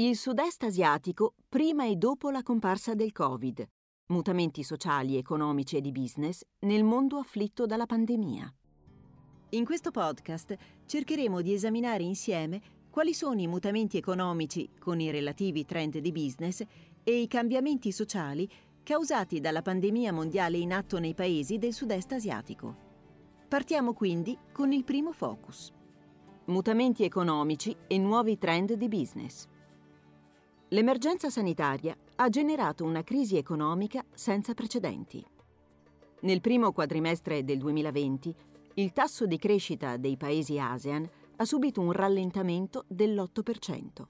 Il sud-est asiatico prima e dopo la comparsa del Covid. Mutamenti sociali, economici e di business nel mondo afflitto dalla pandemia. In questo podcast cercheremo di esaminare insieme quali sono i mutamenti economici con i relativi trend di business e i cambiamenti sociali causati dalla pandemia mondiale in atto nei paesi del sud-est asiatico. Partiamo quindi con il primo focus. Mutamenti economici e nuovi trend di business. L'emergenza sanitaria ha generato una crisi economica senza precedenti. Nel primo quadrimestre del 2020 il tasso di crescita dei paesi ASEAN ha subito un rallentamento dell'8%.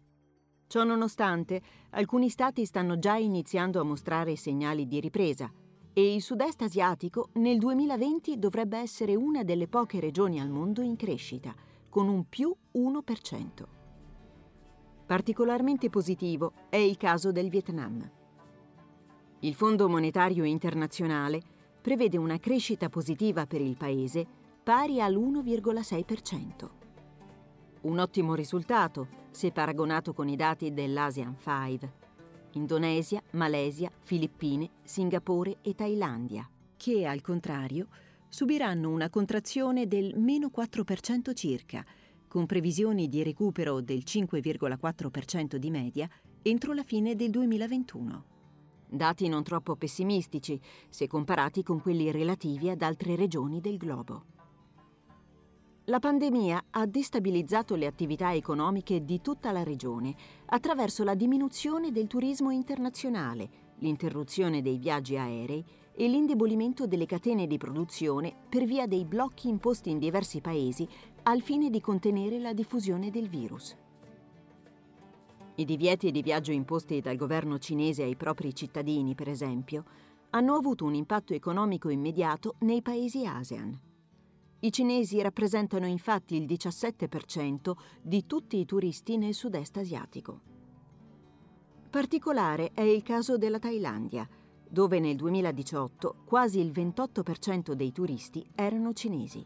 Ciò nonostante, alcuni stati stanno già iniziando a mostrare segnali di ripresa e il sud-est asiatico nel 2020 dovrebbe essere una delle poche regioni al mondo in crescita, con un più 1%. Particolarmente positivo è il caso del Vietnam. Il Fondo Monetario Internazionale prevede una crescita positiva per il paese pari all'1,6%. Un ottimo risultato se paragonato con i dati dell'ASEAN 5, Indonesia, Malesia, Filippine, Singapore e Thailandia, che al contrario subiranno una contrazione del meno 4% circa con previsioni di recupero del 5,4% di media entro la fine del 2021. Dati non troppo pessimistici se comparati con quelli relativi ad altre regioni del globo. La pandemia ha destabilizzato le attività economiche di tutta la regione attraverso la diminuzione del turismo internazionale, l'interruzione dei viaggi aerei e l'indebolimento delle catene di produzione per via dei blocchi imposti in diversi paesi al fine di contenere la diffusione del virus. I divieti di viaggio imposti dal governo cinese ai propri cittadini, per esempio, hanno avuto un impatto economico immediato nei paesi ASEAN. I cinesi rappresentano infatti il 17% di tutti i turisti nel sud-est asiatico. Particolare è il caso della Thailandia, dove nel 2018 quasi il 28% dei turisti erano cinesi.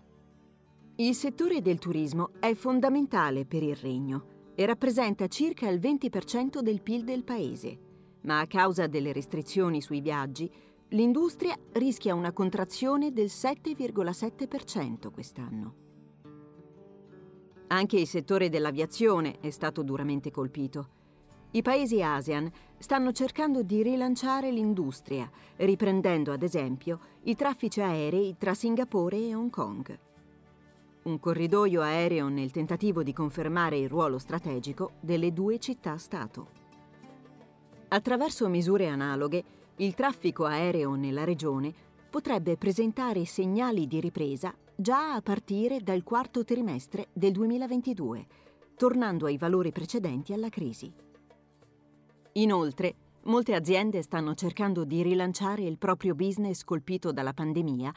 Il settore del turismo è fondamentale per il regno e rappresenta circa il 20% del PIL del paese, ma a causa delle restrizioni sui viaggi, l'industria rischia una contrazione del 7,7% quest'anno. Anche il settore dell'aviazione è stato duramente colpito. I paesi ASEAN stanno cercando di rilanciare l'industria, riprendendo ad esempio i traffici aerei tra Singapore e Hong Kong. Un corridoio aereo nel tentativo di confermare il ruolo strategico delle due città-stato. Attraverso misure analoghe, il traffico aereo nella regione potrebbe presentare segnali di ripresa già a partire dal quarto trimestre del 2022, tornando ai valori precedenti alla crisi. Inoltre, molte aziende stanno cercando di rilanciare il proprio business colpito dalla pandemia,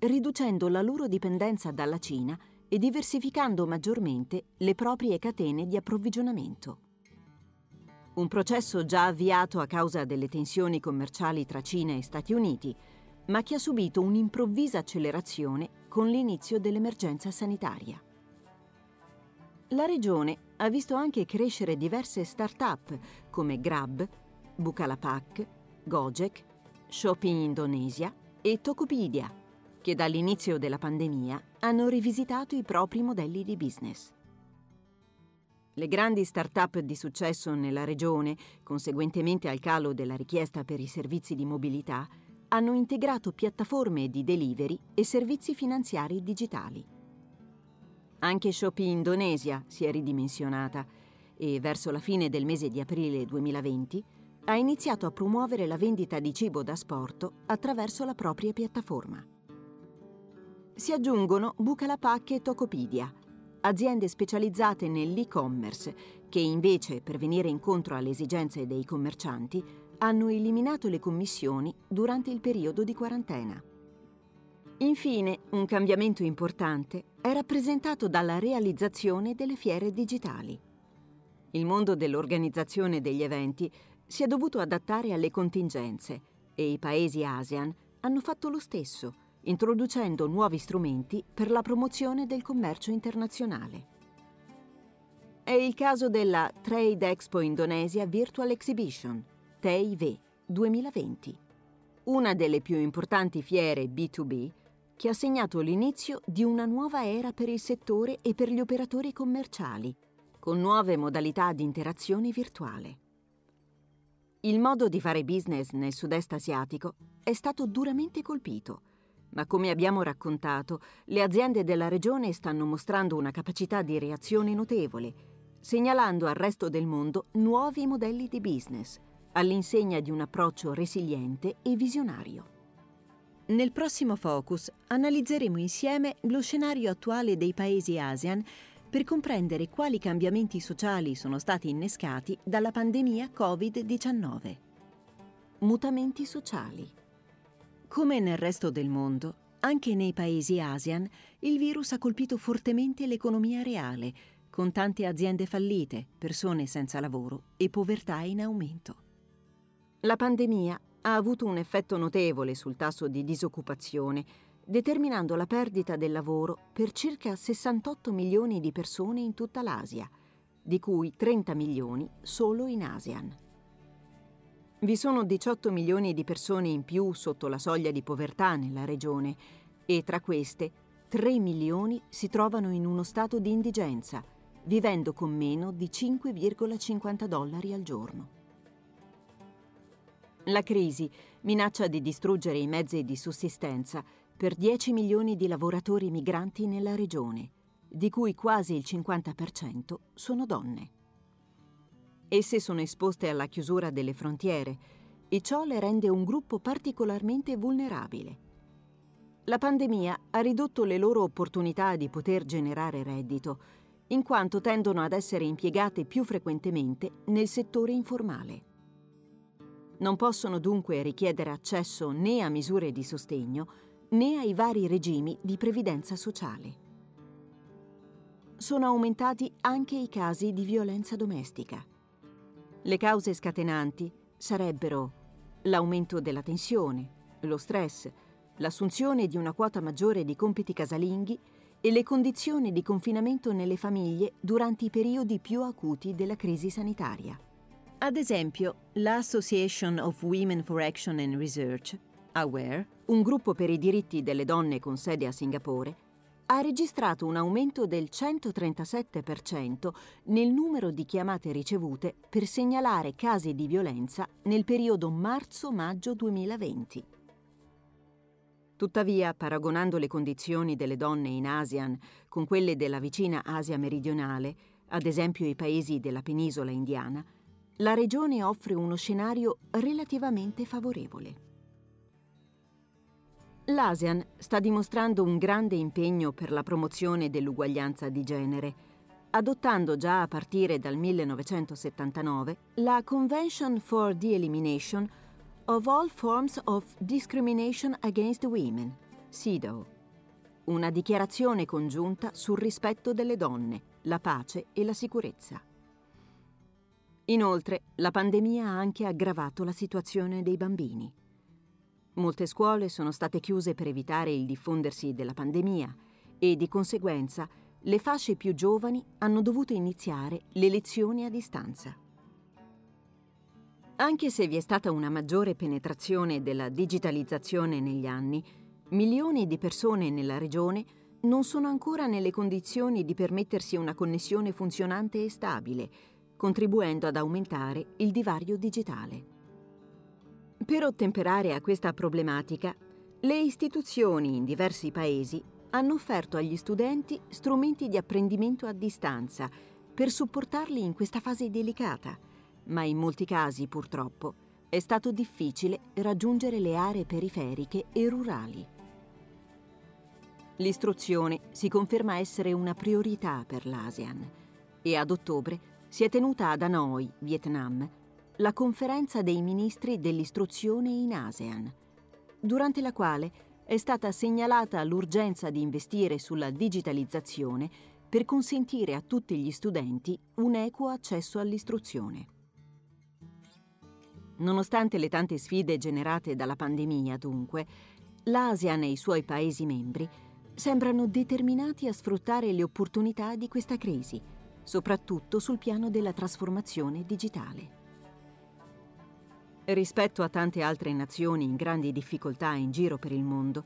riducendo la loro dipendenza dalla Cina e diversificando maggiormente le proprie catene di approvvigionamento. Un processo già avviato a causa delle tensioni commerciali tra Cina e Stati Uniti, ma che ha subito un'improvvisa accelerazione con l'inizio dell'emergenza sanitaria. La regione ha visto anche crescere diverse start-up come Grab, Bukalapak, Gojek, Shopping Indonesia e Tokopedia, che dall'inizio della pandemia hanno rivisitato i propri modelli di business. Le grandi start-up di successo nella regione, conseguentemente al calo della richiesta per i servizi di mobilità, hanno integrato piattaforme di delivery e servizi finanziari digitali. Anche Shopee Indonesia si è ridimensionata e verso la fine del mese di aprile 2020 ha iniziato a promuovere la vendita di cibo da sporto attraverso la propria piattaforma. Si aggiungono Bukalapak e Tokopedia, aziende specializzate nell'e-commerce che invece, per venire incontro alle esigenze dei commercianti, hanno eliminato le commissioni durante il periodo di quarantena. Infine, un cambiamento importante è rappresentato dalla realizzazione delle fiere digitali. Il mondo dell'organizzazione degli eventi si è dovuto adattare alle contingenze e i paesi ASEAN hanno fatto lo stesso, introducendo nuovi strumenti per la promozione del commercio internazionale. È il caso della Trade Expo Indonesia Virtual Exhibition, TEIV 2020, una delle più importanti fiere B2B che ha segnato l'inizio di una nuova era per il settore e per gli operatori commerciali, con nuove modalità di interazione virtuale. Il modo di fare business nel sud-est asiatico è stato duramente colpito, ma come abbiamo raccontato, le aziende della regione stanno mostrando una capacità di reazione notevole, segnalando al resto del mondo nuovi modelli di business, all'insegna di un approccio resiliente e visionario. Nel prossimo Focus analizzeremo insieme lo scenario attuale dei paesi ASEAN per comprendere quali cambiamenti sociali sono stati innescati dalla pandemia Covid-19. Mutamenti sociali. Come nel resto del mondo, anche nei paesi ASEAN il virus ha colpito fortemente l'economia reale, con tante aziende fallite, persone senza lavoro e povertà in aumento. La pandemia ha avuto un effetto notevole sul tasso di disoccupazione determinando la perdita del lavoro per circa 68 milioni di persone in tutta l'Asia, di cui 30 milioni solo in ASEAN. Vi sono 18 milioni di persone in più sotto la soglia di povertà nella regione e tra queste 3 milioni si trovano in uno stato di indigenza, vivendo con meno di 5,50 dollari al giorno. La crisi minaccia di distruggere i mezzi di sussistenza per 10 milioni di lavoratori migranti nella regione, di cui quasi il 50% sono donne. Esse sono esposte alla chiusura delle frontiere e ciò le rende un gruppo particolarmente vulnerabile. La pandemia ha ridotto le loro opportunità di poter generare reddito, in quanto tendono ad essere impiegate più frequentemente nel settore informale. Non possono dunque richiedere accesso né a misure di sostegno né ai vari regimi di previdenza sociale. Sono aumentati anche i casi di violenza domestica. Le cause scatenanti sarebbero l'aumento della tensione, lo stress, l'assunzione di una quota maggiore di compiti casalinghi e le condizioni di confinamento nelle famiglie durante i periodi più acuti della crisi sanitaria. Ad esempio, l'Association of Women for Action and Research Aware, un gruppo per i diritti delle donne con sede a Singapore, ha registrato un aumento del 137% nel numero di chiamate ricevute per segnalare casi di violenza nel periodo marzo-maggio 2020. Tuttavia, paragonando le condizioni delle donne in ASEAN con quelle della vicina Asia meridionale, ad esempio i paesi della penisola indiana, la regione offre uno scenario relativamente favorevole. L'ASEAN sta dimostrando un grande impegno per la promozione dell'uguaglianza di genere, adottando già a partire dal 1979 la Convention for the Elimination of All Forms of Discrimination Against Women, CEDAW, una dichiarazione congiunta sul rispetto delle donne, la pace e la sicurezza. Inoltre, la pandemia ha anche aggravato la situazione dei bambini. Molte scuole sono state chiuse per evitare il diffondersi della pandemia e di conseguenza le fasce più giovani hanno dovuto iniziare le lezioni a distanza. Anche se vi è stata una maggiore penetrazione della digitalizzazione negli anni, milioni di persone nella regione non sono ancora nelle condizioni di permettersi una connessione funzionante e stabile, contribuendo ad aumentare il divario digitale. Per ottemperare a questa problematica, le istituzioni in diversi paesi hanno offerto agli studenti strumenti di apprendimento a distanza per supportarli in questa fase delicata, ma in molti casi, purtroppo, è stato difficile raggiungere le aree periferiche e rurali. L'istruzione si conferma essere una priorità per l'ASEAN e ad ottobre si è tenuta ad Hanoi, Vietnam, la conferenza dei ministri dell'istruzione in ASEAN, durante la quale è stata segnalata l'urgenza di investire sulla digitalizzazione per consentire a tutti gli studenti un equo accesso all'istruzione. Nonostante le tante sfide generate dalla pandemia, dunque, l'ASEAN e i suoi Paesi membri sembrano determinati a sfruttare le opportunità di questa crisi soprattutto sul piano della trasformazione digitale. Rispetto a tante altre nazioni in grandi difficoltà in giro per il mondo,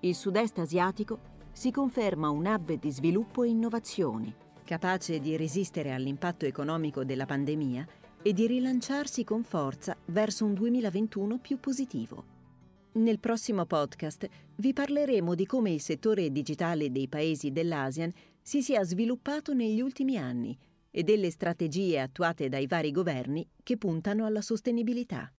il sud-est asiatico si conferma un hub di sviluppo e innovazione, capace di resistere all'impatto economico della pandemia e di rilanciarsi con forza verso un 2021 più positivo. Nel prossimo podcast vi parleremo di come il settore digitale dei paesi dell'ASEAN si sia sviluppato negli ultimi anni e delle strategie attuate dai vari governi che puntano alla sostenibilità.